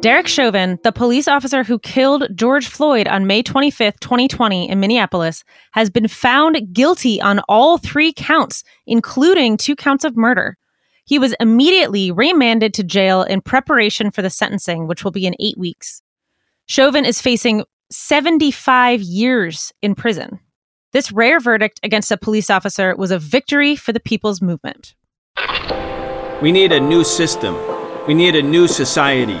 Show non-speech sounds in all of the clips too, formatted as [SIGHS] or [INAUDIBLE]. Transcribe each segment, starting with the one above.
Derek Chauvin, the police officer who killed George Floyd on May 25th, 2020, in Minneapolis, has been found guilty on all three counts, including two counts of murder. He was immediately remanded to jail in preparation for the sentencing, which will be in eight weeks. Chauvin is facing 75 years in prison. This rare verdict against a police officer was a victory for the people's movement. We need a new system. We need a new society.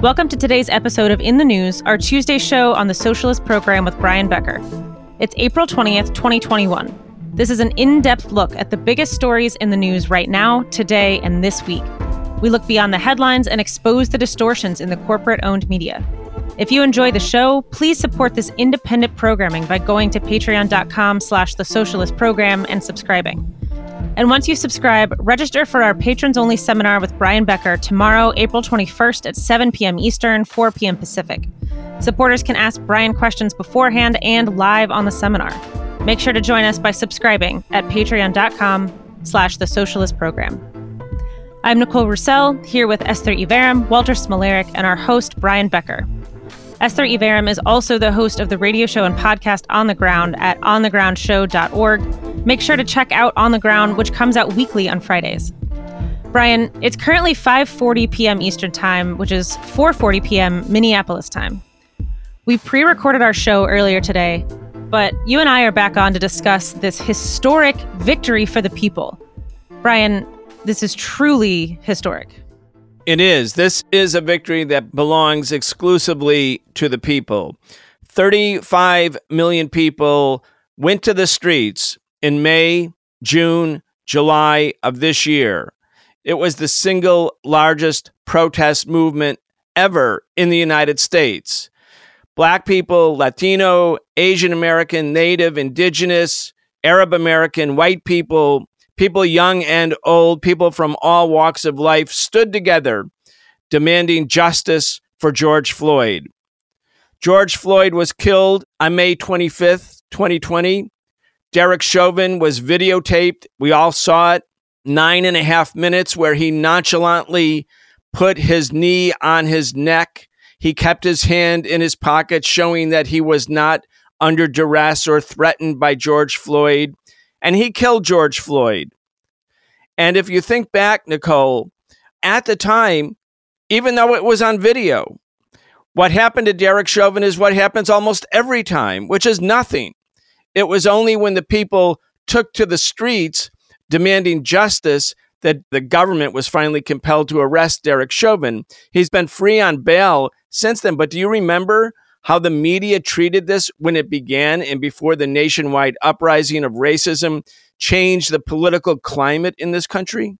Welcome to today's episode of In the News, our Tuesday show on the Socialist Program with Brian Becker. It's April 20th, 2021. This is an in depth look at the biggest stories in the news right now, today, and this week. We look beyond the headlines and expose the distortions in the corporate owned media. If you enjoy the show, please support this independent programming by going to patreon.com slash the socialist program and subscribing. And once you subscribe, register for our patrons only seminar with Brian Becker tomorrow, April 21st at 7 p.m. Eastern, 4 p.m. Pacific. Supporters can ask Brian questions beforehand and live on the seminar. Make sure to join us by subscribing at patreon.com slash the socialist program. I'm Nicole Roussell, here with Esther Iverem, Walter Smolarek, and our host, Brian Becker. Esther Iverem is also the host of the radio show and podcast On the Ground at onthegroundshow.org. Make sure to check out On the Ground, which comes out weekly on Fridays. Brian, it's currently 5:40 p.m. Eastern Time, which is 4:40 p.m. Minneapolis time. We pre-recorded our show earlier today, but you and I are back on to discuss this historic victory for the people. Brian, this is truly historic. It is. This is a victory that belongs exclusively to the people. 35 million people went to the streets in May, June, July of this year. It was the single largest protest movement ever in the United States. Black people, Latino, Asian American, Native, Indigenous, Arab American, white people, people young and old, people from all walks of life stood together demanding justice for George Floyd. George Floyd was killed on May 25th, 2020. Derek Chauvin was videotaped. We all saw it. Nine and a half minutes where he nonchalantly put his knee on his neck. He kept his hand in his pocket, showing that he was not under duress or threatened by George Floyd. And he killed George Floyd. And if you think back, Nicole, at the time, even though it was on video, what happened to Derek Chauvin is what happens almost every time, which is nothing. It was only when the people took to the streets demanding justice that the government was finally compelled to arrest Derek Chauvin. He's been free on bail since then. But do you remember how the media treated this when it began and before the nationwide uprising of racism changed the political climate in this country?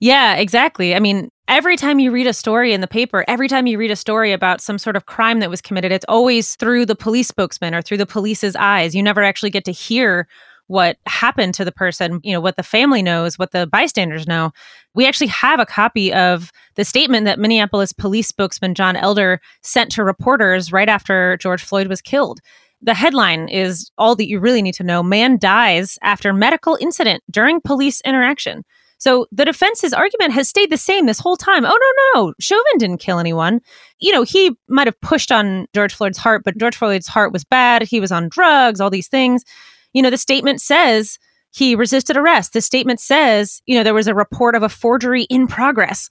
Yeah, exactly. I mean, every time you read a story in the paper, every time you read a story about some sort of crime that was committed, it's always through the police spokesman or through the police's eyes. You never actually get to hear what happened to the person, you know, what the family knows, what the bystanders know. We actually have a copy of the statement that Minneapolis police spokesman John Elder sent to reporters right after George Floyd was killed. The headline is all that you really need to know. Man dies after medical incident during police interaction. So the defense's argument has stayed the same this whole time. Oh, no, no, Chauvin didn't kill anyone. You know, he might have pushed on George Floyd's heart, but George Floyd's heart was bad. He was on drugs, all these things. You know, the statement says he resisted arrest. The statement says, you know, there was a report of a forgery in progress.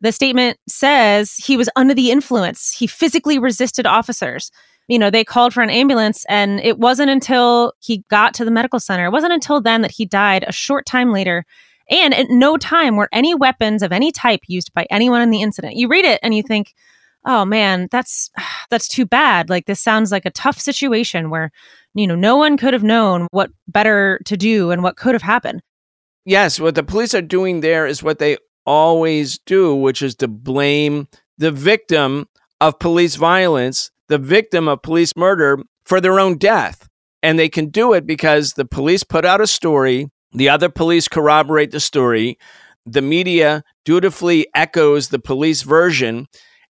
The statement says he was under the influence. He physically resisted officers. You know, they called for an ambulance, and it wasn't until he got to the medical center, it wasn't until then that he died a short time later and at no time were any weapons of any type used by anyone in the incident. You read it and you think, "Oh man, that's [SIGHS] that's too bad. Like this sounds like a tough situation where, you know, no one could have known what better to do and what could have happened." Yes, what the police are doing there is what they always do, which is to blame the victim of police violence, the victim of police murder for their own death. And they can do it because the police put out a story, the other police corroborate the story, the media dutifully echoes the police version,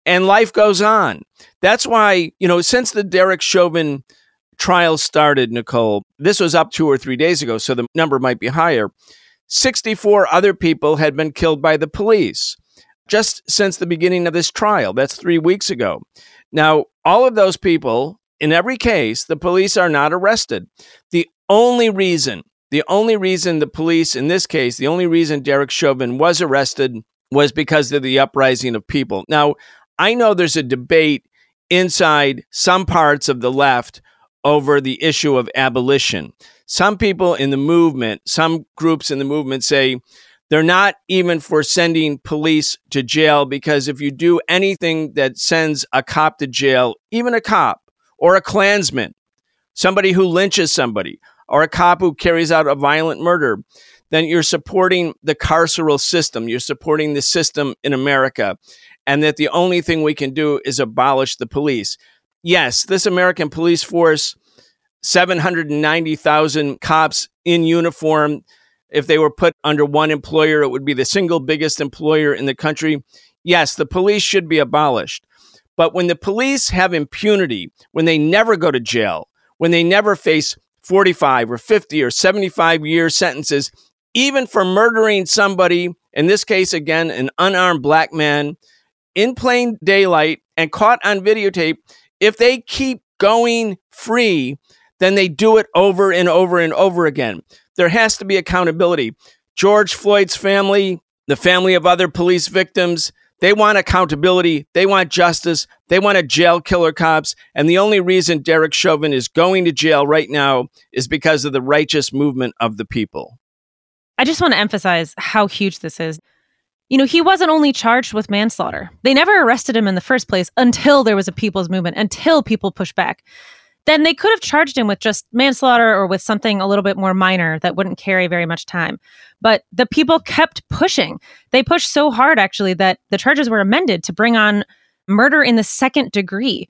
and life goes on. That's why, you know, since the Derek Chauvin trial started, Nicole, this was up two or three days ago, so the number might be higher. 64 other people had been killed by the police just since the beginning of this trial. That's three weeks ago. Now, all of those people, in every case, the police are not arrested. The only reason, the only reason the police, in this case, the only reason Derek Chauvin was arrested was because of the uprising of people. Now, I know there's a debate inside some parts of the left over the issue of abolition. Some people in the movement, some groups in the movement say they're not even for sending police to jail because if you do anything that sends a cop to jail, even a cop or a Klansman, somebody who lynches somebody, or a cop who carries out a violent murder, then you're supporting the carceral system. You're supporting the system in America. And that the only thing we can do is abolish the police. Yes, this American police force, 790,000 cops in uniform. If they were put under one employer, it would be the single biggest employer in the country. Yes, the police should be abolished. But when the police have impunity, when they never go to jail, when they never face 45 or 50 or 75 year sentences, even for murdering somebody, in this case, again, an unarmed black man in plain daylight and caught on videotape, if they keep going free, then they do it over and over and over again. There has to be accountability. George Floyd's family, the family of other police victims, they want accountability. They want justice. They want to jail killer cops. And the only reason Derek Chauvin is going to jail right now is because of the righteous movement of the people. I just want to emphasize how huge this is. You know, he wasn't only charged with manslaughter. They never arrested him in the first place until there was a people's movement, until people pushed back then they could have charged him with just manslaughter or with something a little bit more minor that wouldn't carry very much time. But the people kept pushing. They pushed so hard, actually, that the charges were amended to bring on murder in the second degree.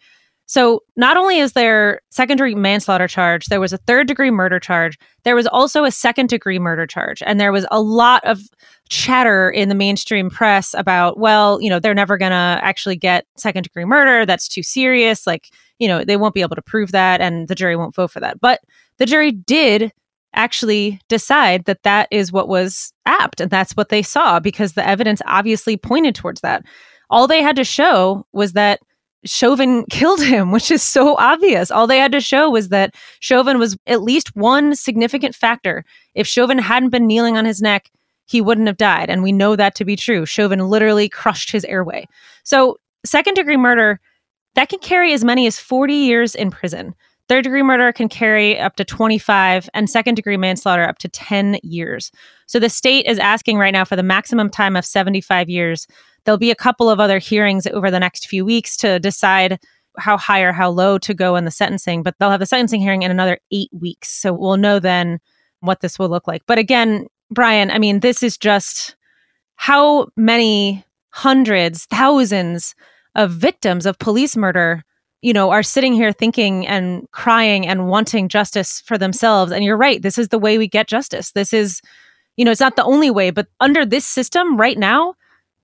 So not only is there second degree manslaughter charge, there was a third degree murder charge. There was also a second degree murder charge. And there was a lot of chatter in the mainstream press about, well, you know, they're never going to actually get second degree murder. That's too serious. Like, you know, they won't be able to prove that and the jury won't vote for that. But the jury did actually decide that that is what was apt and that's what they saw because the evidence obviously pointed towards that. All they had to show was that Chauvin killed him, which is so obvious. All they had to show was that Chauvin was at least one significant factor. If Chauvin hadn't been kneeling on his neck, he wouldn't have died. And we know that to be true. Chauvin literally crushed his airway. So, second degree murder that can carry as many as 40 years in prison. Third degree murder can carry up to 25, and second degree manslaughter up to 10 years. So the state is asking right now for the maximum time of 75 years. There'll be a couple of other hearings over the next few weeks to decide how high or how low to go in the sentencing, but they'll have the sentencing hearing in another eight weeks. So we'll know then what this will look like. But again, Brian, I mean, this is just how many hundreds, thousands of victims of police murder you know are sitting here thinking and crying and wanting justice for themselves. And you're right this is the way we get justice. This is you know it's not the only way but under this system right now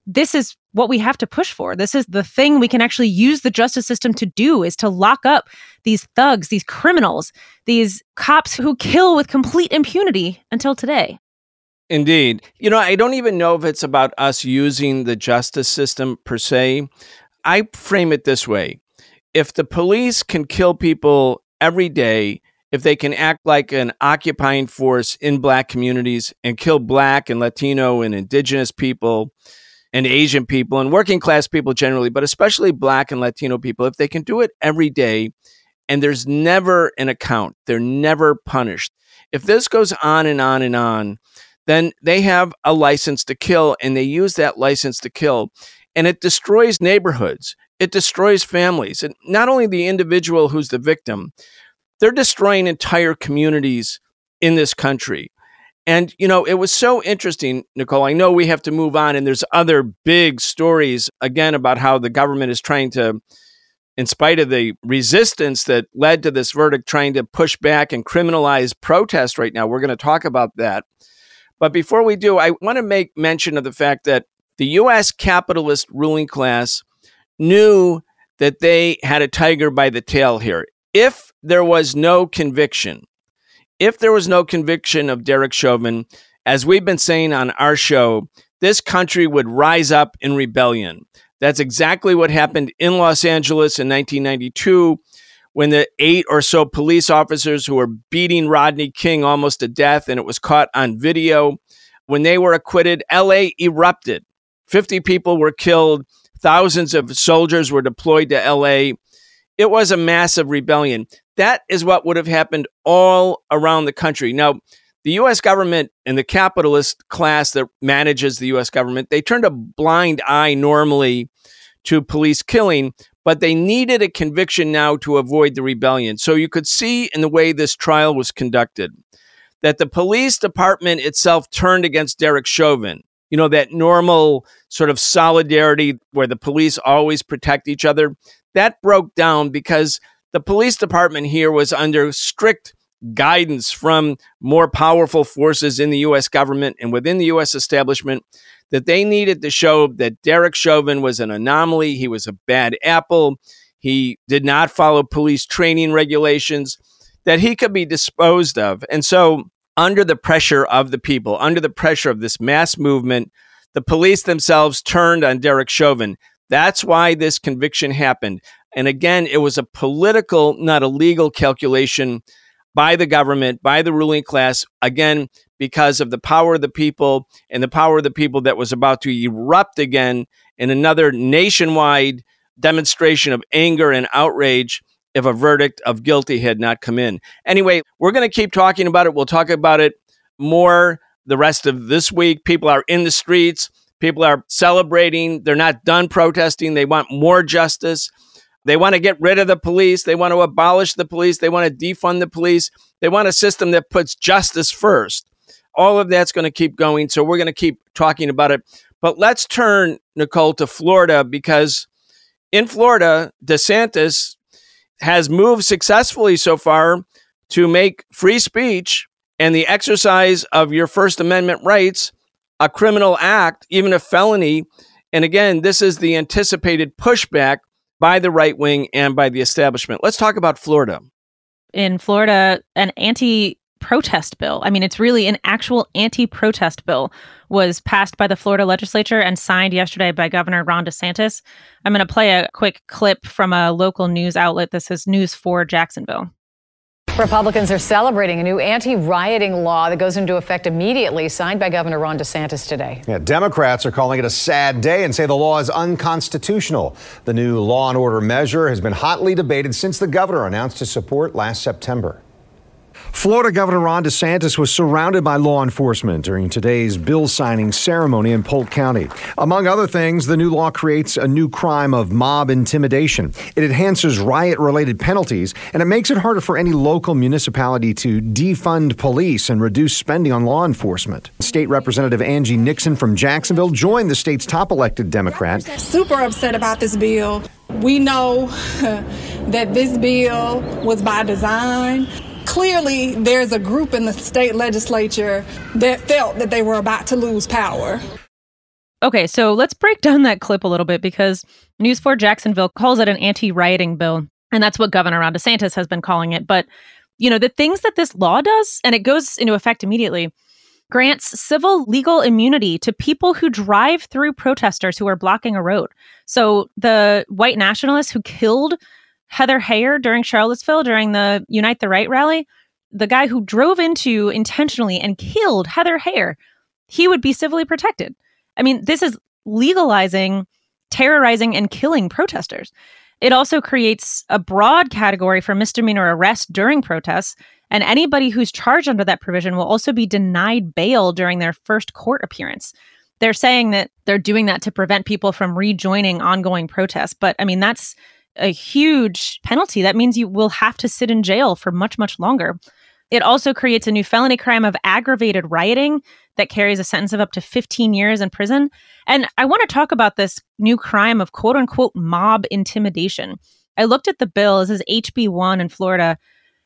this is what we have to push for. This is the thing we can actually use the justice system to do is to lock up these thugs these criminals these cops who kill with complete impunity until today. Indeed. You know, I don't even know if it's about us using the justice system per se. I frame it this way if the police can kill people every day, if they can act like an occupying force in black communities and kill black and Latino and indigenous people and Asian people and working class people generally, but especially black and Latino people, if they can do it every day and there's never an account, they're never punished. If this goes on and on and on, then they have a license to kill and they use that license to kill and it destroys neighborhoods. It destroys families. And not only the individual who's the victim, they're destroying entire communities in this country. And, you know, it was so interesting, Nicole. I know we have to move on, and there's other big stories, again, about how the government is trying to, in spite of the resistance that led to this verdict, trying to push back and criminalize protest right now. We're going to talk about that. But before we do, I want to make mention of the fact that the U.S. capitalist ruling class knew that they had a tiger by the tail here. If there was no conviction, if there was no conviction of Derek Chauvin, as we've been saying on our show, this country would rise up in rebellion. That's exactly what happened in Los Angeles in 1992 when the eight or so police officers who were beating Rodney King almost to death and it was caught on video. When they were acquitted, LA erupted. 50 people were killed, thousands of soldiers were deployed to LA. It was a massive rebellion. That is what would have happened all around the country. Now, the US government and the capitalist class that manages the US government, they turned a blind eye normally to police killing, but they needed a conviction now to avoid the rebellion. So you could see in the way this trial was conducted that the police department itself turned against Derek Chauvin. You know, that normal sort of solidarity where the police always protect each other, that broke down because the police department here was under strict guidance from more powerful forces in the US government and within the US establishment that they needed to show that Derek Chauvin was an anomaly. He was a bad apple. He did not follow police training regulations, that he could be disposed of. And so, under the pressure of the people, under the pressure of this mass movement, the police themselves turned on Derek Chauvin. That's why this conviction happened. And again, it was a political, not a legal calculation by the government, by the ruling class, again, because of the power of the people and the power of the people that was about to erupt again in another nationwide demonstration of anger and outrage if a verdict of guilty had not come in. Anyway, we're going to keep talking about it. We'll talk about it more the rest of this week. People are in the streets. People are celebrating. They're not done protesting. They want more justice. They want to get rid of the police. They want to abolish the police. They want to defund the police. They want a system that puts justice first. All of that's going to keep going. So we're going to keep talking about it. But let's turn, Nicole, to Florida because in Florida, DeSantis has moved successfully so far to make free speech and the exercise of your First Amendment rights a criminal act, even a felony. And again, this is the anticipated pushback by the right wing and by the establishment. Let's talk about Florida. In Florida, an anti protest bill, I mean, it's really an actual anti protest bill, was passed by the Florida legislature and signed yesterday by Governor Ron DeSantis. I'm going to play a quick clip from a local news outlet. This is News 4 Jacksonville. Republicans are celebrating a new anti rioting law that goes into effect immediately, signed by Governor Ron DeSantis today. Yeah, Democrats are calling it a sad day and say the law is unconstitutional. The new law and order measure has been hotly debated since the governor announced his support last September. Florida Governor Ron DeSantis was surrounded by law enforcement during today's bill signing ceremony in Polk County. Among other things, the new law creates a new crime of mob intimidation. It enhances riot related penalties, and it makes it harder for any local municipality to defund police and reduce spending on law enforcement. State Representative Angie Nixon from Jacksonville joined the state's top elected Democrat. Super upset about this bill. We know [LAUGHS] that this bill was by design clearly there's a group in the state legislature that felt that they were about to lose power. Okay, so let's break down that clip a little bit because News 4 Jacksonville calls it an anti rioting bill. And that's what Governor Ron DeSantis has been calling it. But, you know, the things that this law does, and it goes into effect immediately, grants civil legal immunity to people who drive through protesters who are blocking a road. So the white nationalists who killed Heather Heyer during Charlottesville during the Unite the Right rally, the guy who drove into intentionally and killed Heather Heyer, he would be civilly protected. I mean, this is legalizing terrorizing and killing protesters. It also creates a broad category for misdemeanor arrest during protests, and anybody who's charged under that provision will also be denied bail during their first court appearance. They're saying that they're doing that to prevent people from rejoining ongoing protests, but I mean, that's a huge penalty. That means you will have to sit in jail for much, much longer. It also creates a new felony crime of aggravated rioting that carries a sentence of up to 15 years in prison. And I want to talk about this new crime of quote unquote mob intimidation. I looked at the bill, this is HB1 in Florida,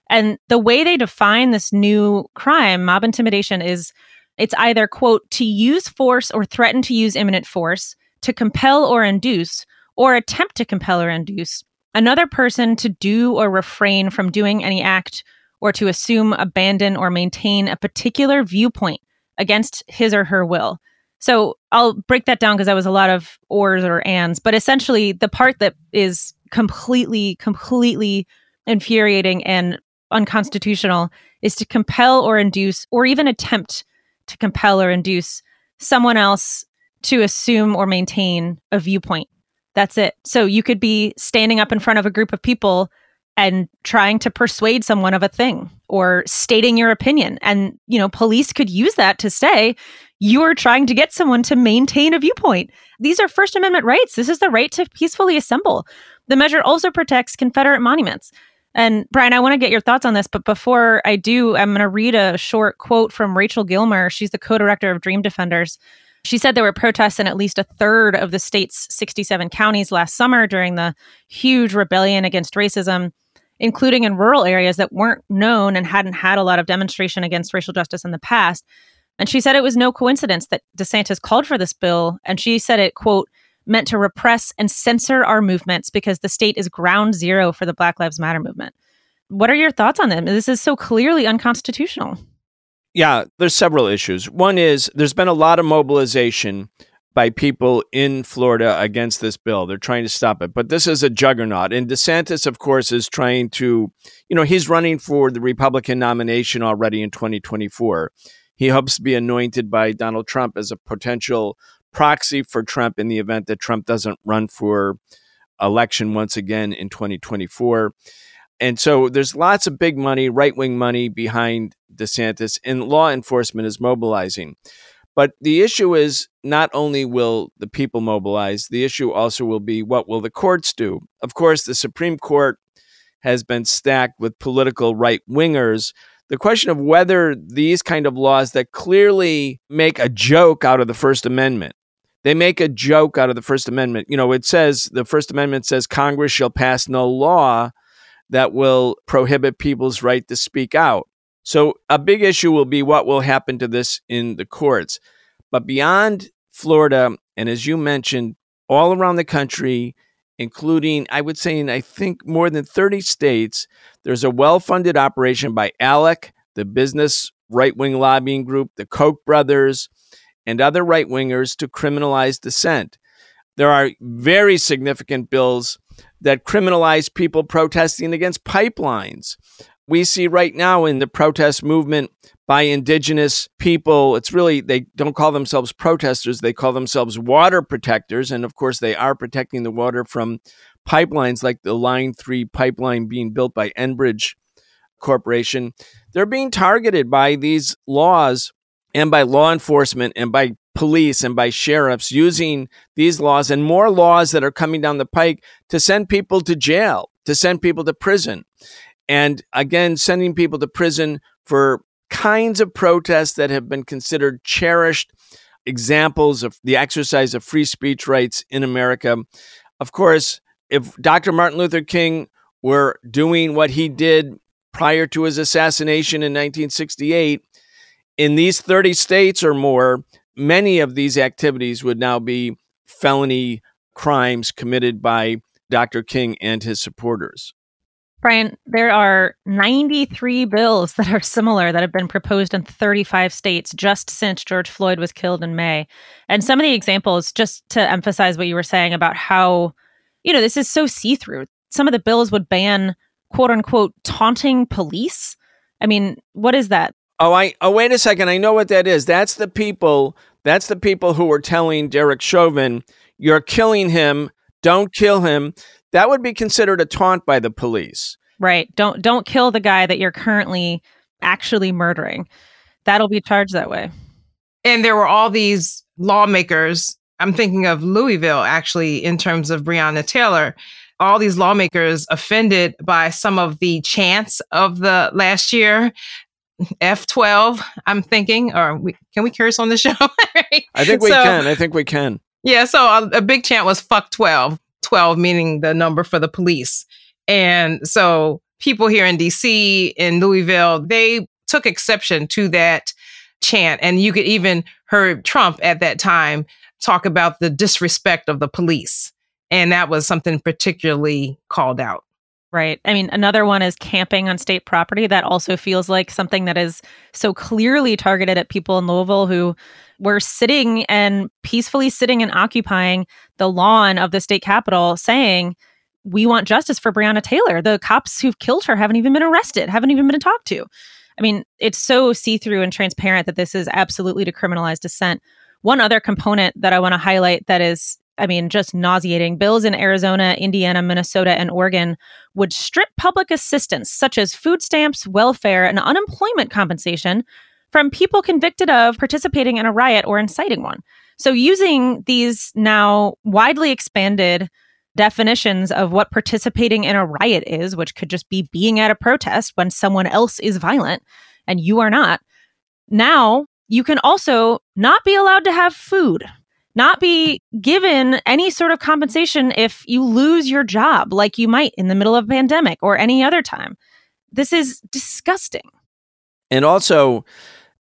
and the way they define this new crime, mob intimidation, is it's either, quote, to use force or threaten to use imminent force, to compel or induce, or attempt to compel or induce another person to do or refrain from doing any act or to assume, abandon, or maintain a particular viewpoint against his or her will. So I'll break that down because that was a lot of ors or ands, but essentially the part that is completely, completely infuriating and unconstitutional is to compel or induce or even attempt to compel or induce someone else to assume or maintain a viewpoint. That's it. So you could be standing up in front of a group of people and trying to persuade someone of a thing or stating your opinion. And, you know, police could use that to say, you are trying to get someone to maintain a viewpoint. These are First Amendment rights. This is the right to peacefully assemble. The measure also protects Confederate monuments. And Brian, I want to get your thoughts on this, but before I do, I'm going to read a short quote from Rachel Gilmer. She's the co director of Dream Defenders. She said there were protests in at least a third of the state's 67 counties last summer during the huge rebellion against racism, including in rural areas that weren't known and hadn't had a lot of demonstration against racial justice in the past. And she said it was no coincidence that DeSantis called for this bill. And she said it, quote, meant to repress and censor our movements because the state is ground zero for the Black Lives Matter movement. What are your thoughts on them? This is so clearly unconstitutional. Yeah, there's several issues. One is there's been a lot of mobilization by people in Florida against this bill. They're trying to stop it. But this is a juggernaut. And DeSantis, of course, is trying to, you know, he's running for the Republican nomination already in 2024. He hopes to be anointed by Donald Trump as a potential proxy for Trump in the event that Trump doesn't run for election once again in 2024. And so there's lots of big money, right wing money behind DeSantis, and law enforcement is mobilizing. But the issue is not only will the people mobilize, the issue also will be what will the courts do? Of course, the Supreme Court has been stacked with political right wingers the question of whether these kind of laws that clearly make a joke out of the First Amendment, they make a joke out of the First Amendment. You know, it says the First Amendment says Congress shall pass no law that will prohibit people's right to speak out. So a big issue will be what will happen to this in the courts. But beyond Florida, and as you mentioned, all around the country, including, I would say, in I think more than 30 states. There's a well funded operation by ALEC, the business right wing lobbying group, the Koch brothers, and other right wingers to criminalize dissent. There are very significant bills that criminalize people protesting against pipelines. We see right now in the protest movement by indigenous people. It's really, they don't call themselves protesters, they call themselves water protectors. And of course, they are protecting the water from pipelines like the Line 3 pipeline being built by Enbridge Corporation. They're being targeted by these laws and by law enforcement and by police and by sheriffs using these laws and more laws that are coming down the pike to send people to jail, to send people to prison. And again, sending people to prison for kinds of protests that have been considered cherished examples of the exercise of free speech rights in America. Of course, if Dr. Martin Luther King were doing what he did prior to his assassination in 1968, in these 30 states or more, many of these activities would now be felony crimes committed by Dr. King and his supporters. Brian, there are 93 bills that are similar that have been proposed in 35 states just since George Floyd was killed in May. And some of the examples, just to emphasize what you were saying about how, you know, this is so see through. Some of the bills would ban quote unquote taunting police. I mean, what is that? Oh, I oh wait a second. I know what that is. That's the people. That's the people who were telling Derek Chauvin, "You're killing him. Don't kill him." that would be considered a taunt by the police. Right. Don't don't kill the guy that you're currently actually murdering. That'll be charged that way. And there were all these lawmakers. I'm thinking of Louisville actually in terms of Breonna Taylor. All these lawmakers offended by some of the chants of the last year F12, I'm thinking, or we, can we curse on the [LAUGHS] show? I think we so, can. I think we can. Yeah. So a, a big chant was fuck 12, 12 meaning the number for the police. And so people here in DC, in Louisville, they took exception to that chant. And you could even heard Trump at that time talk about the disrespect of the police. And that was something particularly called out. Right. I mean, another one is camping on state property. That also feels like something that is so clearly targeted at people in Louisville who were sitting and peacefully sitting and occupying the lawn of the state capitol saying, we want justice for Breonna Taylor. The cops who've killed her haven't even been arrested, haven't even been talked to. I mean, it's so see through and transparent that this is absolutely to criminalize dissent. One other component that I want to highlight that is I mean, just nauseating. Bills in Arizona, Indiana, Minnesota, and Oregon would strip public assistance, such as food stamps, welfare, and unemployment compensation, from people convicted of participating in a riot or inciting one. So, using these now widely expanded definitions of what participating in a riot is, which could just be being at a protest when someone else is violent and you are not, now you can also not be allowed to have food not be given any sort of compensation if you lose your job, like you might in the middle of a pandemic or any other time. This is disgusting. And also,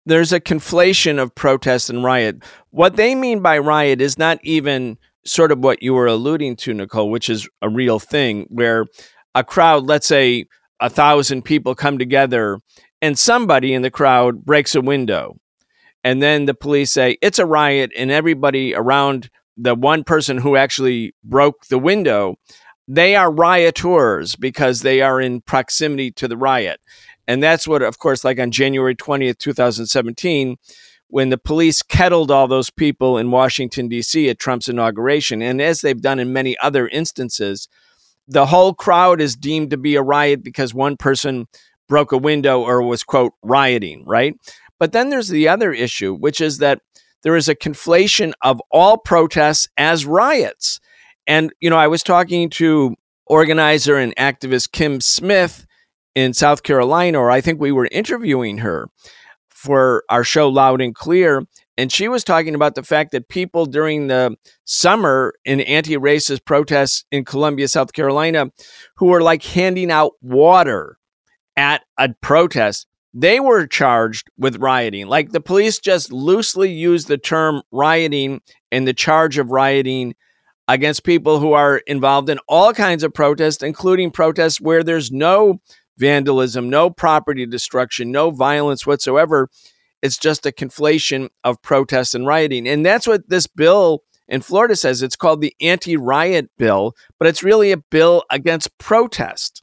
there's a conflation of protest and riot. What they mean by riot is not even sort of what you were alluding to, Nicole, which is a real thing where a crowd, let's say a thousand people come together and somebody in the crowd breaks a window and then the police say it's a riot and everybody around the one person who actually broke the window they are rioters because they are in proximity to the riot. And that's what of course like on january 20th 2017 when the police kettled all those people in washington d.c at trump's inauguration and as they've done in many other instances the whole crowd is deemed to be a riot because one person broke a window or was quote rioting right but then there's the other issue, which is that there is a conflation of all protests as riots. And, you know, I was talking to organizer and activist Kim Smith in South Carolina, or I think we were interviewing her for our show Loud and Clear. And she was talking about the fact that people during the summer in anti racist protests in Columbia, South Carolina, who were like handing out water at a protest they were charged with rioting. Like the police just loosely used the term rioting in the charge of rioting against people who are involved in all kinds of protests, including protests where there's no vandalism, no property destruction, no violence whatsoever. It's just a conflation of protest and rioting. And that's what this bill in Florida says. It's called the anti riot bill, but it's really a bill against protest.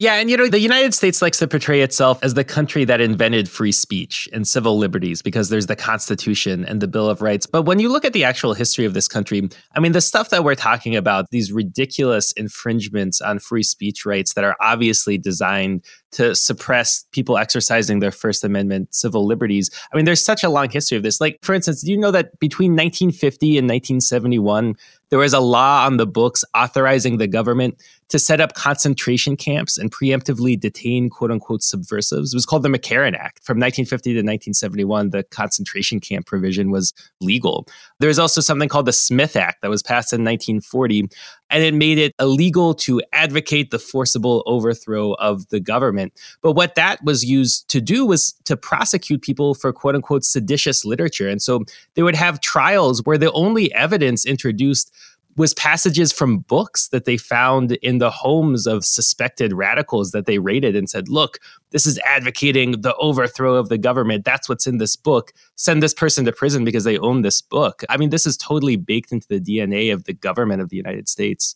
Yeah, and you know, the United States likes to portray itself as the country that invented free speech and civil liberties because there's the Constitution and the Bill of Rights. But when you look at the actual history of this country, I mean, the stuff that we're talking about, these ridiculous infringements on free speech rights that are obviously designed to suppress people exercising their First Amendment civil liberties. I mean, there's such a long history of this. Like, for instance, do you know that between 1950 and 1971, there was a law on the books authorizing the government to set up concentration camps and preemptively detain quote unquote subversives. It was called the McCarran Act. From 1950 to 1971, the concentration camp provision was legal. There was also something called the Smith Act that was passed in 1940, and it made it illegal to advocate the forcible overthrow of the government. But what that was used to do was to prosecute people for quote unquote seditious literature. And so they would have trials where the only evidence introduced was passages from books that they found in the homes of suspected radicals that they raided and said, look, this is advocating the overthrow of the government. That's what's in this book. Send this person to prison because they own this book. I mean, this is totally baked into the DNA of the government of the United States.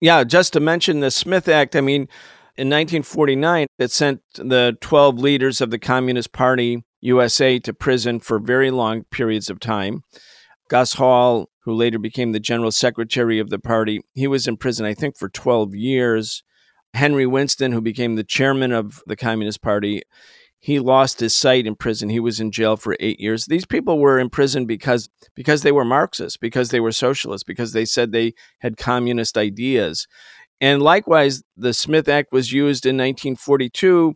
Yeah, just to mention the Smith Act, I mean, in 1949, it sent the 12 leaders of the Communist Party USA to prison for very long periods of time. Gus Hall, who later became the general secretary of the party, he was in prison, I think, for 12 years. Henry Winston, who became the chairman of the Communist Party, he lost his sight in prison. He was in jail for eight years. These people were in prison because because they were Marxists, because they were socialists, because they said they had communist ideas. And likewise, the Smith Act was used in 1942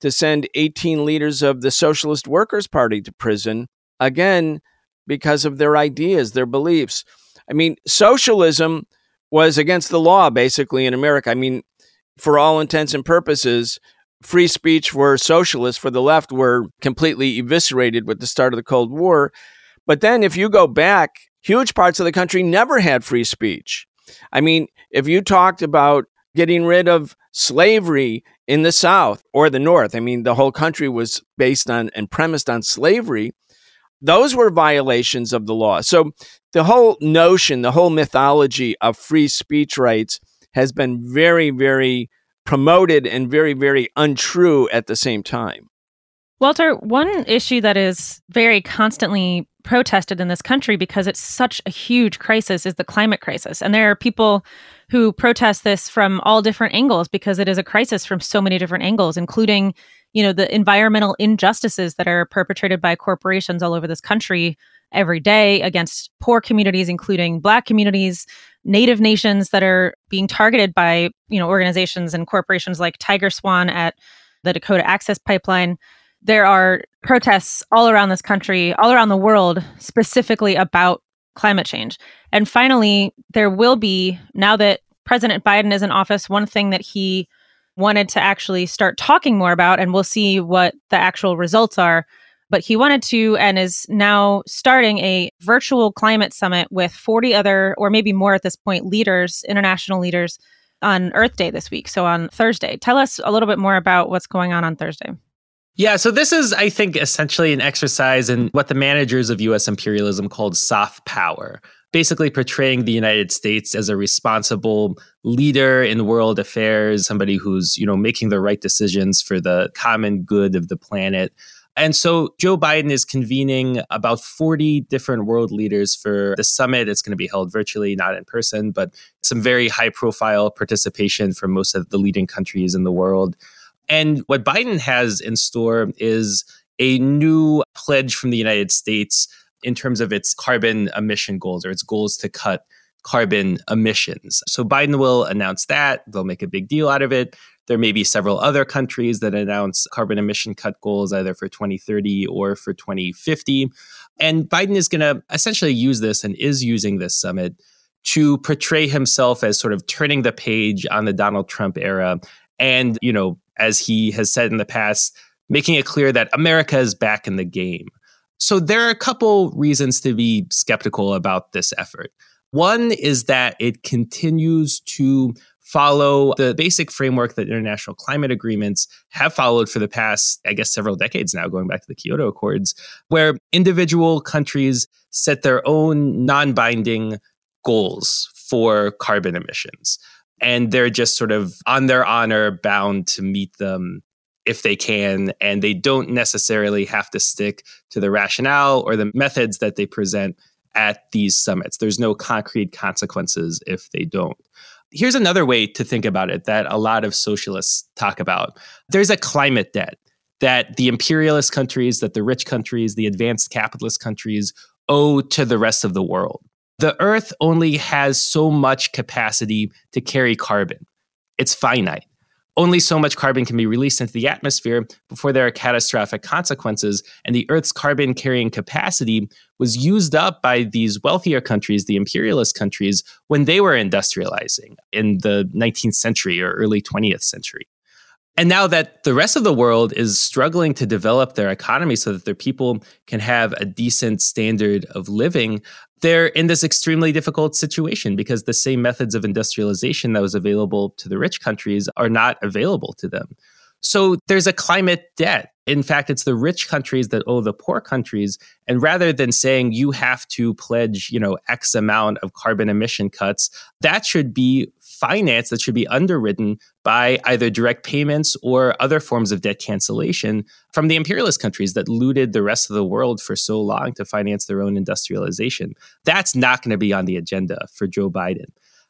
to send 18 leaders of the Socialist Workers' Party to prison, again, because of their ideas, their beliefs. I mean, socialism was against the law, basically, in America. I mean, for all intents and purposes, free speech for socialists, for the left, were completely eviscerated with the start of the Cold War. But then, if you go back, huge parts of the country never had free speech. I mean, if you talked about getting rid of slavery in the South or the North, I mean, the whole country was based on and premised on slavery. Those were violations of the law. So the whole notion, the whole mythology of free speech rights has been very, very promoted and very, very untrue at the same time. Walter, one issue that is very constantly protested in this country because it's such a huge crisis is the climate crisis. And there are people who protest this from all different angles because it is a crisis from so many different angles, including, you know, the environmental injustices that are perpetrated by corporations all over this country every day against poor communities, including black communities, native nations that are being targeted by, you know, organizations and corporations like TigerSwan at the Dakota Access Pipeline there are protests all around this country, all around the world, specifically about climate change. And finally, there will be, now that President Biden is in office, one thing that he wanted to actually start talking more about, and we'll see what the actual results are. But he wanted to and is now starting a virtual climate summit with 40 other, or maybe more at this point, leaders, international leaders on Earth Day this week. So on Thursday. Tell us a little bit more about what's going on on Thursday. Yeah, so this is, I think, essentially an exercise in what the managers of US imperialism called soft power, basically portraying the United States as a responsible leader in world affairs, somebody who's, you know, making the right decisions for the common good of the planet. And so Joe Biden is convening about 40 different world leaders for the summit. It's going to be held virtually, not in person, but some very high profile participation from most of the leading countries in the world. And what Biden has in store is a new pledge from the United States in terms of its carbon emission goals or its goals to cut carbon emissions. So Biden will announce that. They'll make a big deal out of it. There may be several other countries that announce carbon emission cut goals either for 2030 or for 2050. And Biden is going to essentially use this and is using this summit to portray himself as sort of turning the page on the Donald Trump era and, you know, as he has said in the past, making it clear that America is back in the game. So there are a couple reasons to be skeptical about this effort. One is that it continues to follow the basic framework that international climate agreements have followed for the past, I guess, several decades now, going back to the Kyoto Accords, where individual countries set their own non binding goals for carbon emissions and they're just sort of on their honor bound to meet them if they can and they don't necessarily have to stick to the rationale or the methods that they present at these summits there's no concrete consequences if they don't here's another way to think about it that a lot of socialists talk about there's a climate debt that the imperialist countries that the rich countries the advanced capitalist countries owe to the rest of the world the Earth only has so much capacity to carry carbon. It's finite. Only so much carbon can be released into the atmosphere before there are catastrophic consequences. And the Earth's carbon carrying capacity was used up by these wealthier countries, the imperialist countries, when they were industrializing in the 19th century or early 20th century. And now that the rest of the world is struggling to develop their economy so that their people can have a decent standard of living, they're in this extremely difficult situation because the same methods of industrialization that was available to the rich countries are not available to them. So there's a climate debt. In fact, it's the rich countries that owe the poor countries. And rather than saying you have to pledge, you know, X amount of carbon emission cuts, that should be finance that should be underwritten by either direct payments or other forms of debt cancellation from the imperialist countries that looted the rest of the world for so long to finance their own industrialization. That's not going to be on the agenda for Joe Biden.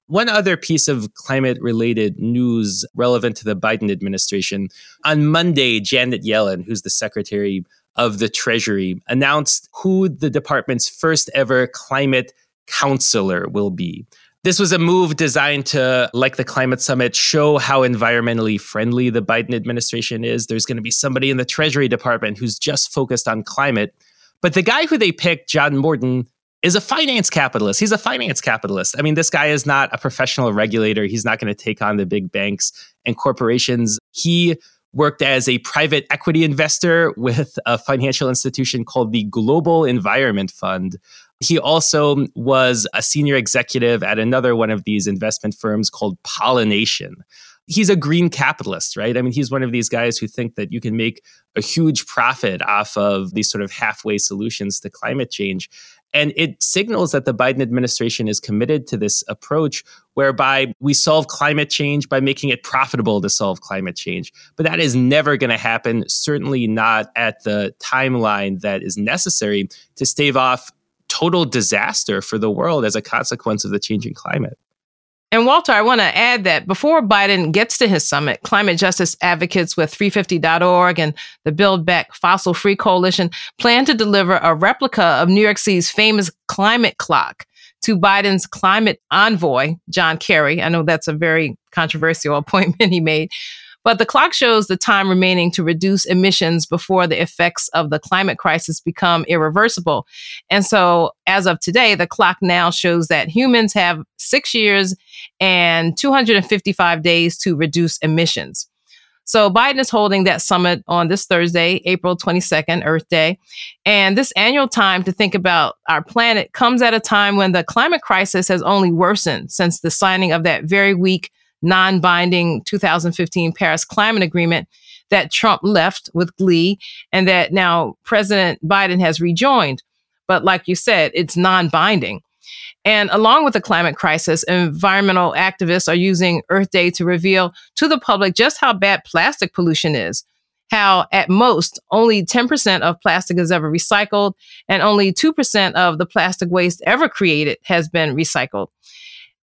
One other piece of climate related news relevant to the Biden administration on Monday, Janet Yellen, who's the secretary of the Treasury, announced who the department's first ever climate counselor will be. This was a move designed to, like the climate summit, show how environmentally friendly the Biden administration is. There's going to be somebody in the Treasury Department who's just focused on climate. But the guy who they picked, John Morton, is a finance capitalist. He's a finance capitalist. I mean, this guy is not a professional regulator. He's not going to take on the big banks and corporations. He worked as a private equity investor with a financial institution called the Global Environment Fund, he also was a senior executive at another one of these investment firms called Pollination. He's a green capitalist, right? I mean, he's one of these guys who think that you can make a huge profit off of these sort of halfway solutions to climate change. And it signals that the Biden administration is committed to this approach whereby we solve climate change by making it profitable to solve climate change. But that is never going to happen, certainly not at the timeline that is necessary to stave off total disaster for the world as a consequence of the changing climate. And Walter, I want to add that before Biden gets to his summit, climate justice advocates with 350.org and the Build Back Fossil Free Coalition plan to deliver a replica of New York City's famous climate clock to Biden's climate envoy, John Kerry. I know that's a very controversial [LAUGHS] appointment he made. But the clock shows the time remaining to reduce emissions before the effects of the climate crisis become irreversible. And so, as of today, the clock now shows that humans have six years and 255 days to reduce emissions. So Biden is holding that summit on this Thursday, April 22nd, Earth Day. And this annual time to think about our planet comes at a time when the climate crisis has only worsened since the signing of that very weak non binding 2015 Paris Climate Agreement that Trump left with glee and that now President Biden has rejoined. But like you said, it's non binding. And along with the climate crisis, environmental activists are using Earth Day to reveal to the public just how bad plastic pollution is. How, at most, only 10% of plastic is ever recycled, and only 2% of the plastic waste ever created has been recycled.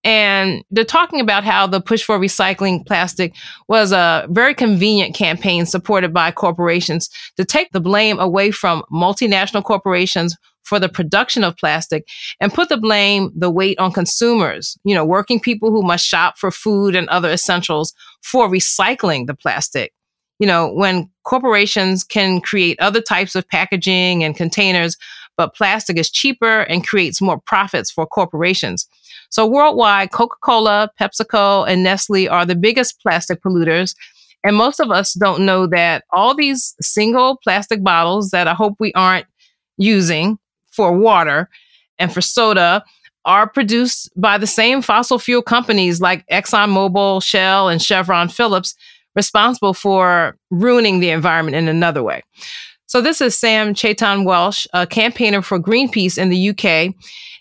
And they're talking about how the push for recycling plastic was a very convenient campaign supported by corporations to take the blame away from multinational corporations for the production of plastic and put the blame, the weight on consumers, you know, working people who must shop for food and other essentials for recycling the plastic. You know, when corporations can create other types of packaging and containers, but plastic is cheaper and creates more profits for corporations. So worldwide, Coca-Cola, PepsiCo, and Nestle are the biggest plastic polluters. And most of us don't know that all these single plastic bottles that I hope we aren't using for water and for soda are produced by the same fossil fuel companies like ExxonMobil, Shell, and Chevron Phillips, responsible for ruining the environment in another way. So, this is Sam Chetan Welsh, a campaigner for Greenpeace in the UK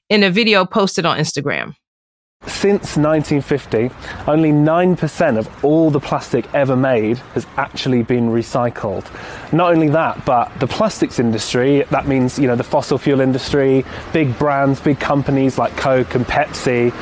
in a video posted on Instagram. Since 1950, only 9% of all the plastic ever made has actually been recycled. Not only that, but the plastics industry, that means, you know, the fossil fuel industry, big brands, big companies like Coke and Pepsi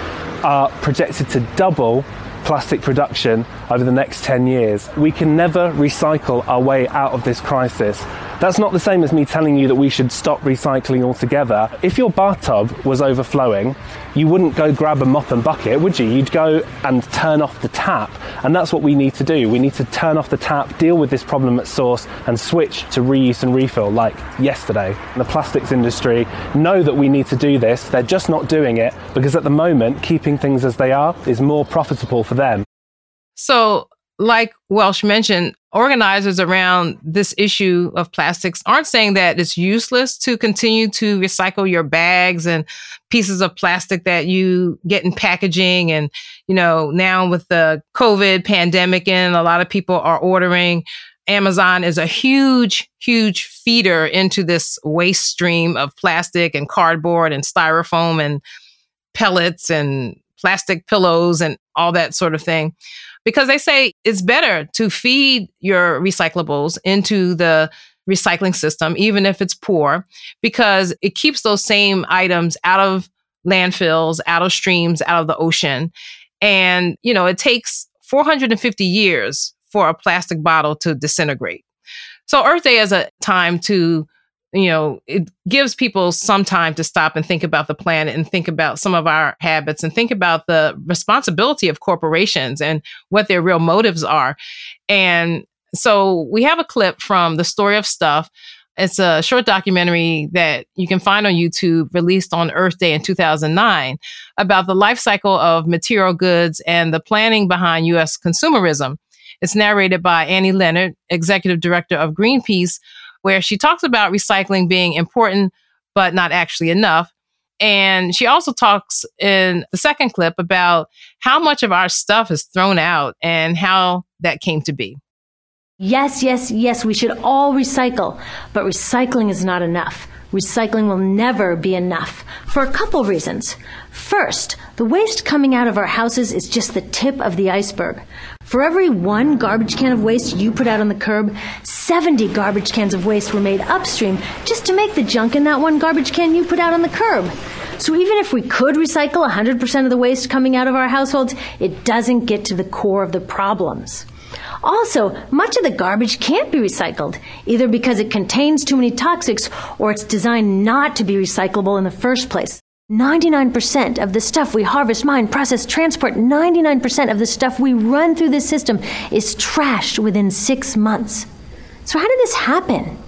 are projected to double plastic production over the next 10 years. We can never recycle our way out of this crisis. That's not the same as me telling you that we should stop recycling altogether. If your bathtub was overflowing, you wouldn't go grab a mop and bucket, would you? You'd go and turn off the tap. And that's what we need to do. We need to turn off the tap, deal with this problem at source, and switch to reuse and refill like yesterday. The plastics industry know that we need to do this. They're just not doing it because at the moment, keeping things as they are is more profitable for them. So, like Welsh mentioned, organizers around this issue of plastics aren't saying that it's useless to continue to recycle your bags and pieces of plastic that you get in packaging. And, you know, now with the COVID pandemic and a lot of people are ordering, Amazon is a huge, huge feeder into this waste stream of plastic and cardboard and styrofoam and pellets and plastic pillows and all that sort of thing because they say it's better to feed your recyclables into the recycling system, even if it's poor, because it keeps those same items out of landfills, out of streams, out of the ocean. And, you know, it takes 450 years for a plastic bottle to disintegrate. So Earth Day is a time to you know, it gives people some time to stop and think about the planet and think about some of our habits and think about the responsibility of corporations and what their real motives are. And so we have a clip from The Story of Stuff. It's a short documentary that you can find on YouTube, released on Earth Day in 2009, about the life cycle of material goods and the planning behind U.S. consumerism. It's narrated by Annie Leonard, executive director of Greenpeace, where she talks about recycling being important, but not actually enough. And she also talks in the second clip about how much of our stuff is thrown out and how that came to be. Yes, yes, yes, we should all recycle, but recycling is not enough. Recycling will never be enough for a couple reasons. First, the waste coming out of our houses is just the tip of the iceberg. For every one garbage can of waste you put out on the curb, 70 garbage cans of waste were made upstream just to make the junk in that one garbage can you put out on the curb. So even if we could recycle 100% of the waste coming out of our households, it doesn't get to the core of the problems. Also, much of the garbage can't be recycled, either because it contains too many toxics or it's designed not to be recyclable in the first place. 99% of the stuff we harvest, mine, process, transport, 99% of the stuff we run through this system is trashed within six months. So, how did this happen?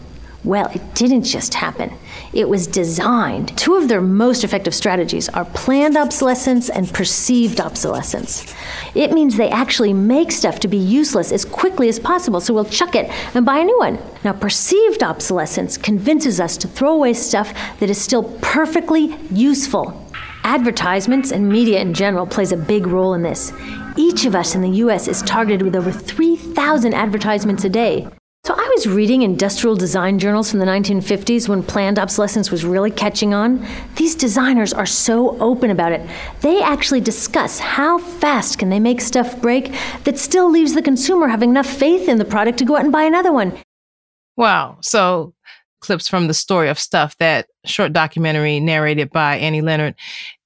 Well, it didn't just happen. It was designed. Two of their most effective strategies are planned obsolescence and perceived obsolescence. It means they actually make stuff to be useless as quickly as possible, so we'll chuck it and buy a new one. Now, perceived obsolescence convinces us to throw away stuff that is still perfectly useful. Advertisements and media in general plays a big role in this. Each of us in the US is targeted with over 3,000 advertisements a day. So I was reading industrial design journals from the 1950s when planned obsolescence was really catching on. These designers are so open about it. They actually discuss how fast can they make stuff break that still leaves the consumer having enough faith in the product to go out and buy another one. Wow. So clips from the story of stuff that short documentary narrated by Annie Leonard.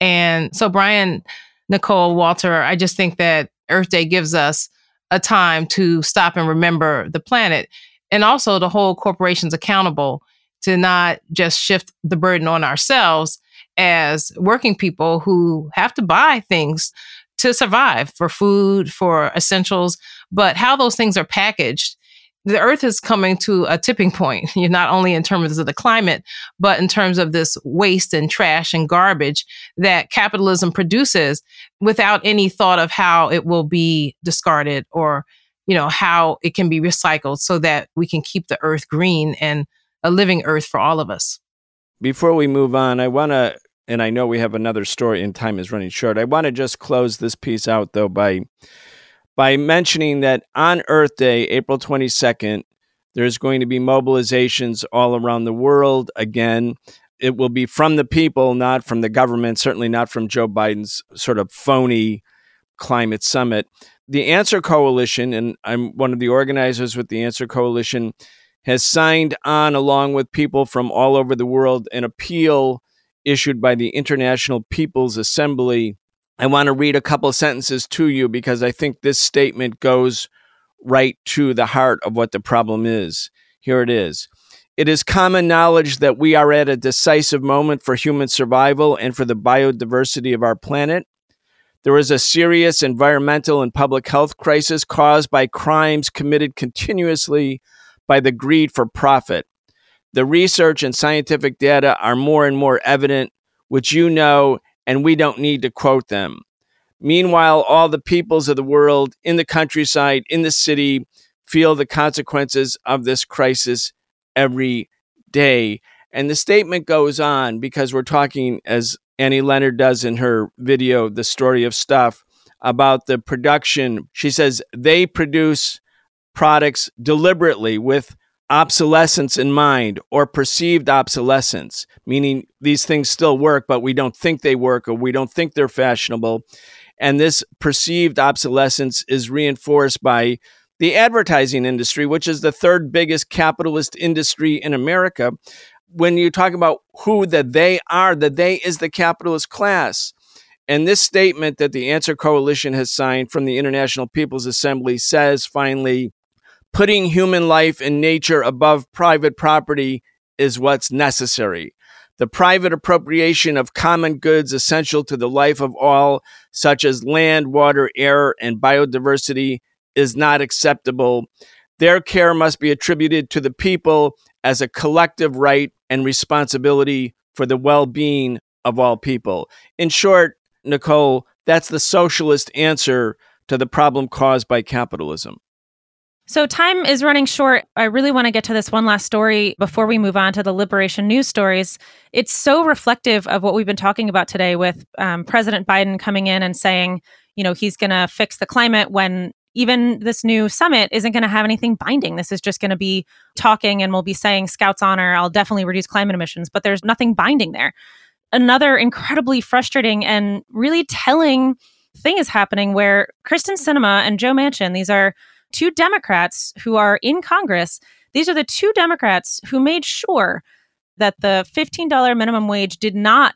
And so Brian, Nicole, Walter, I just think that Earth Day gives us a time to stop and remember the planet and also to hold corporations accountable to not just shift the burden on ourselves as working people who have to buy things to survive for food, for essentials, but how those things are packaged. The earth is coming to a tipping point, [LAUGHS] not only in terms of the climate, but in terms of this waste and trash and garbage that capitalism produces without any thought of how it will be discarded or you know, how it can be recycled so that we can keep the earth green and a living earth for all of us. Before we move on, I want to, and I know we have another story and time is running short. I want to just close this piece out though by by mentioning that on Earth Day, April 22nd, there's going to be mobilizations all around the world again. It will be from the people, not from the government, certainly not from Joe Biden's sort of phony climate summit the Answer Coalition, and I'm one of the organizers with the Answer Coalition, has signed on, along with people from all over the world, an appeal issued by the International People's Assembly. I want to read a couple sentences to you because I think this statement goes right to the heart of what the problem is. Here it is. It is common knowledge that we are at a decisive moment for human survival and for the biodiversity of our planet. There is a serious environmental and public health crisis caused by crimes committed continuously by the greed for profit. The research and scientific data are more and more evident, which you know, and we don't need to quote them. Meanwhile, all the peoples of the world, in the countryside, in the city, feel the consequences of this crisis every day. And the statement goes on because we're talking, as Annie Leonard does in her video, The Story of Stuff, about the production. She says they produce products deliberately with obsolescence in mind or perceived obsolescence, meaning these things still work, but we don't think they work or we don't think they're fashionable. And this perceived obsolescence is reinforced by the advertising industry, which is the third biggest capitalist industry in America, when you talk about who that they are, that they is the capitalist class. And this statement that the Answer Coalition has signed from the International People's Assembly says finally, putting human life and nature above private property is what's necessary. The private appropriation of common goods essential to the life of all, such as land, water, air, and biodiversity, is not acceptable. Their care must be attributed to the people as a collective right and responsibility for the well being of all people. In short, Nicole, that's the socialist answer to the problem caused by capitalism. So, time is running short. I really want to get to this one last story before we move on to the liberation news stories. It's so reflective of what we've been talking about today with um, President Biden coming in and saying, you know, he's going to fix the climate when even this new summit isn't going to have anything binding. This is just going to be talking and we'll be saying Scouts honor, I'll definitely reduce climate emissions, but there's nothing binding there. Another incredibly frustrating and really telling thing is happening where Kyrsten Sinema and Joe Manchin, these are two Democrats who are in Congress. These are the two Democrats who made sure that the $15 minimum wage did not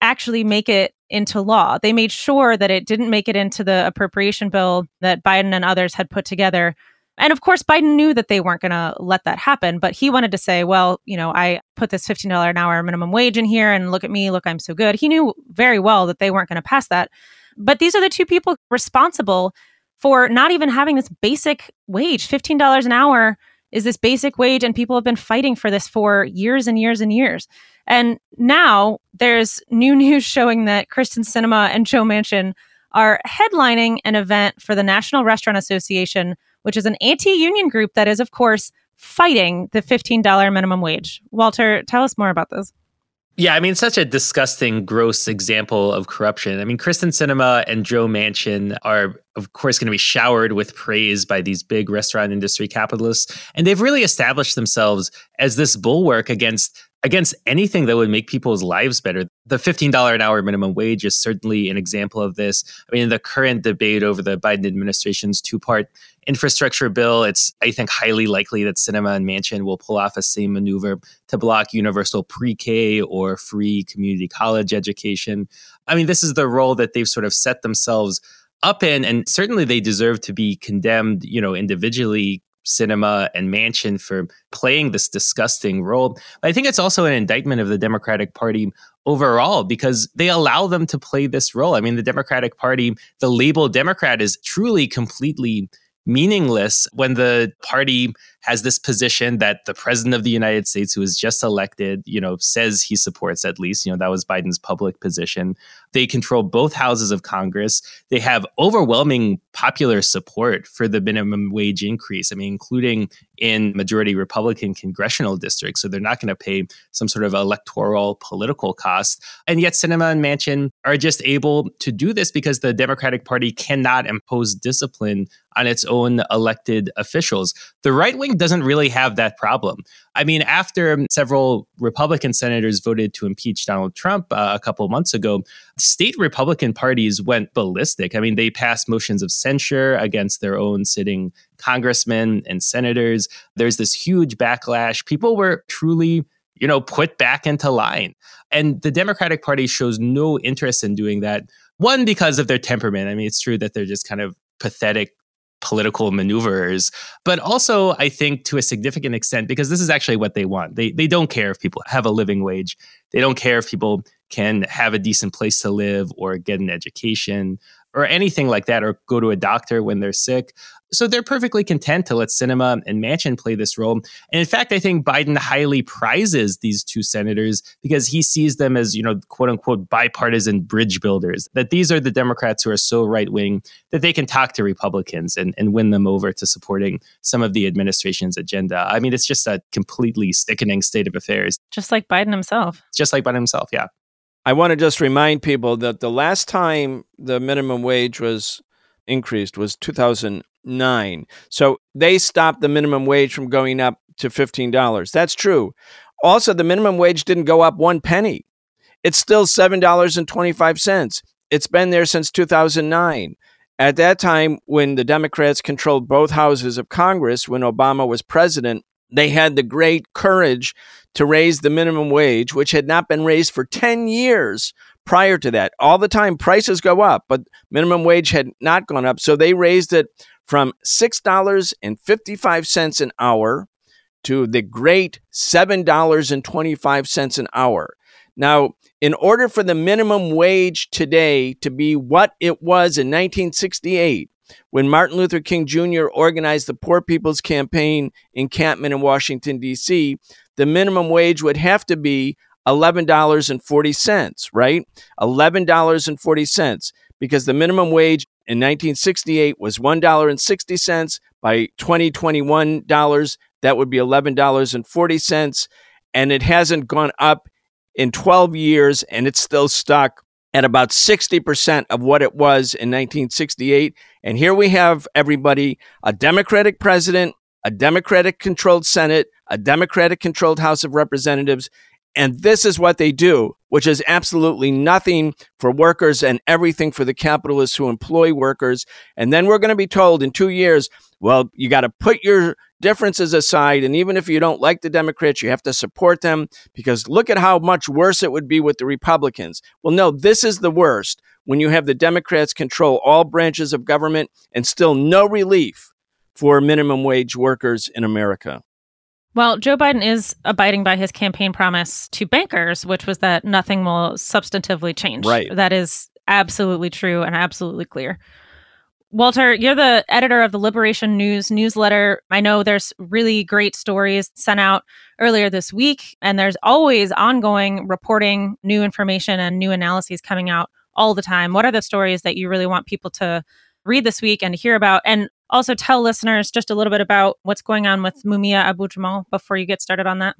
actually make it into law. They made sure that it didn't make it into the appropriation bill that Biden and others had put together. And of course, Biden knew that they weren't going to let that happen, but he wanted to say, well, you know, I put this $15 an hour minimum wage in here and look at me, look, I'm so good. He knew very well that they weren't going to pass that. But these are the two people responsible for not even having this basic wage. $15 an hour is this basic wage, and people have been fighting for this for years and years and years. And now there's new [LAUGHS] news showing that Kyrsten Sinema and Joe Manchin are headlining an event for the National Restaurant Association, which is an anti union group that is, of course, fighting the $15 minimum wage. Walter, tell us more about this. Yeah, I mean, such a disgusting, gross example of corruption. I mean, Kyrsten Sinema and Joe Manchin are, of course, going to be showered with praise by these big restaurant industry capitalists. And they've really established themselves as this bulwark against against anything that would make people's lives better. The $15 an hour minimum wage is certainly an example of this. I mean, the current debate over the Biden administration's two part infrastructure bill, it's, I think, highly likely that Sinema and Manchin will pull off a same maneuver to block universal pre K or free community college education. I mean, this is the role that they've sort of set themselves up in, and certainly they deserve to be condemned, you know, individually Sinema and Manchin for playing this disgusting role. But I think it's also an indictment of the Democratic Party overall because they allow them to play this role. I mean, the Democratic Party, the label Democrat is truly completely meaningless when the party has this position that the president of the United States, who was just elected, you know, says he supports at least. You know, that was Biden's public position. They control both houses of Congress. They have overwhelming popular support for the minimum wage increase. I mean, including in majority Republican congressional districts. So they're not going to pay some sort of electoral political cost. And yet, Sinema and Manchin are just able to do this because the Democratic Party cannot impose discipline on its own elected officials. The right wing doesn't really have that problem. I mean, after several Republican senators voted to impeach Donald Trump uh, a couple months ago, state Republican parties went ballistic. I mean, they passed motions of censure against their own sitting congressmen and senators. There's this huge backlash. People were truly you know, put back into line. And the Democratic Party shows no interest in doing that. One, because of their temperament. I mean, it's true that they're just kind of pathetic political maneuvers, but also I think to a significant extent because this is actually what they want. They they don't care if people have a living wage. They don't care if people can have a decent place to live or get an education or anything like that or go to a doctor when they're sick. So they're perfectly content to let Sinema and Manchin play this role. And in fact, I think Biden highly prizes these two senators because he sees them as, you know, quote unquote, bipartisan bridge builders, that these are the Democrats who are so right wing that they can talk to Republicans and, and win them over to supporting some of the administration's agenda. I mean, it's just a completely sickening state of affairs. Just like Biden himself. Just like Biden himself, yeah. I want to just remind people that the last time the minimum wage was increased was 2009. So they stopped the minimum wage from going up to $15. That's true. Also, the minimum wage didn't go up one penny. It's still $7.25. It's been there since 2009. At that time, when the Democrats controlled both houses of Congress, when Obama was president, they had the great courage to raise the minimum wage, which had not been raised for 10 years prior to that. All the time, prices go up, but minimum wage had not gone up. So they raised it from $6.55 an hour to the great $7.25 an hour. Now, in order for the minimum wage today to be what it was in 1968, when Martin Luther King Jr. organized the Poor People's Campaign encampment in Washington, D.C., the minimum wage would have to be $11.40, right? $11.40, because the minimum wage in 1968 was $1.60. By 2021 dollars, that would be $11.40. And it hasn't gone up in 12 years, and it's still stuck at about 60% of what it was in 1968. And here we have everybody a Democratic president, a Democratic controlled Senate, a Democratic controlled House of Representatives. And this is what they do, which is absolutely nothing for workers and everything for the capitalists who employ workers. And then we're going to be told in two years, well, you got to put your differences aside. And even if you don't like the Democrats, you have to support them because look at how much worse it would be with the Republicans. Well, no, this is the worst when you have the Democrats control all branches of government and still no relief for minimum wage workers in America. Well, Joe Biden is abiding by his campaign promise to bankers, which was that nothing will substantively change. Right. That is absolutely true and absolutely clear. Walter, you're the editor of the Liberation News newsletter. I know there's really great stories sent out earlier this week, and there's always ongoing reporting, new information, and new analyses coming out all the time. What are the stories that you really want people to read this week and hear about? And also tell listeners just a little bit about what's going on with Mumia Abu Jamal before you get started on that?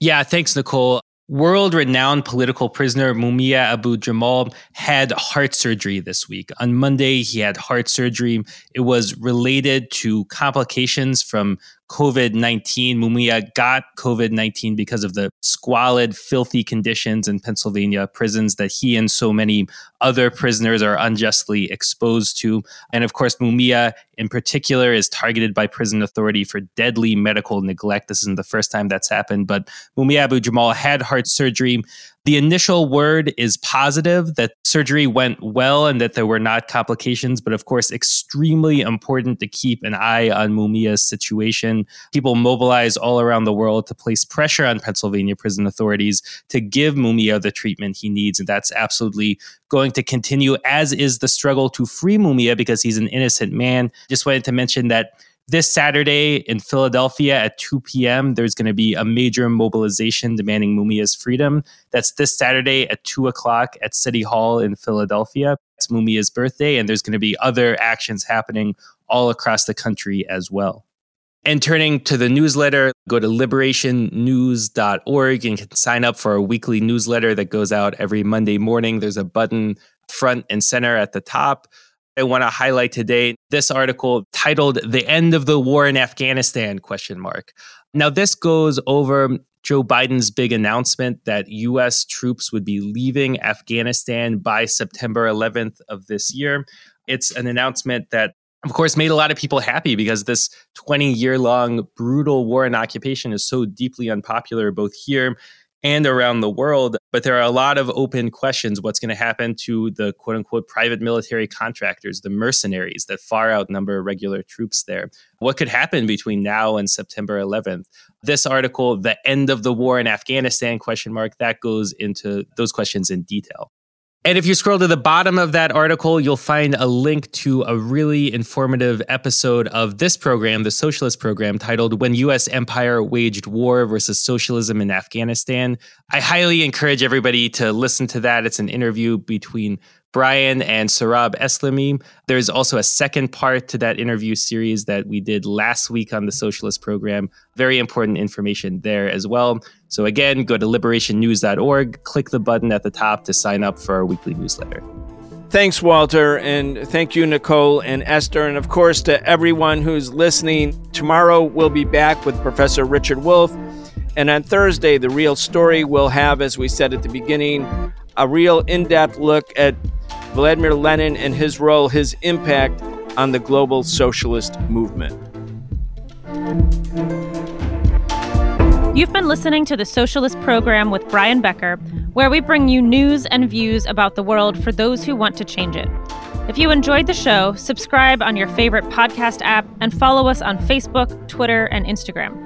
Yeah, thanks, Nicole. World renowned political prisoner Mumia Abu Jamal had heart surgery this week. On Monday, he had heart surgery. It was related to complications from COVID 19. Mumia got COVID 19 because of the squalid, filthy conditions in Pennsylvania prisons that he and so many other prisoners are unjustly exposed to. And of course, Mumia in particular is targeted by prison authority for deadly medical neglect. This isn't the first time that's happened, but Mumia Abu Jamal had heart surgery. The initial word is positive that surgery went well and that there were not complications, but of course, extremely important to keep an eye on Mumia's situation. People mobilize all around the world to place pressure on Pennsylvania prison authorities to give Mumia the treatment he needs. And that's absolutely going to continue, as is the struggle to free Mumia because he's an innocent man. Just wanted to mention that this Saturday in Philadelphia at 2 p.m., there's going to be a major mobilization demanding Mumia's freedom. That's this Saturday at 2 o'clock at City Hall in Philadelphia. It's Mumia's birthday, and there's going to be other actions happening all across the country as well. And turning to the newsletter, go to liberationnews.org and can sign up for a weekly newsletter that goes out every Monday morning. There's a button front and center at the top I want to highlight today this article titled "The End of the War in Afghanistan?" question mark. Now this goes over Joe Biden's big announcement that US troops would be leaving Afghanistan by September 11th of this year. It's an announcement that of course made a lot of people happy because this 20 year long brutal war and occupation is so deeply unpopular both here and around the world. But there are a lot of open questions. What's going to happen to the quote unquote private military contractors, the mercenaries that far outnumber regular troops there? What could happen between now and September 11th? This article, The End of the War in Afghanistan, question mark, that goes into those questions in detail. And if you scroll to the bottom of that article, you'll find a link to a really informative episode of this program, the Socialist Program, titled When U.S. Empire Waged War versus Socialism in Afghanistan. I highly encourage everybody to listen to that. It's an interview between Brian and Sohrab Eslami. There's also a second part to that interview series that we did last week on the Socialist Program. Very important information there as well. So, again, go to liberationnews.org, click the button at the top to sign up for our weekly newsletter. Thanks, Walter. And thank you, Nicole and Esther. And of course, to everyone who's listening. Tomorrow, we'll be back with Professor Richard Wolff. And on Thursday, The Real Story we'll have, as we said at the beginning, a real in depth look at Vladimir Lenin and his role, his impact on the global socialist movement. You've been listening to the Socialist Program with Brian Becker, where we bring you news and views about the world for those who want to change it. If you enjoyed the show, subscribe on your favorite podcast app and follow us on Facebook, Twitter, and Instagram.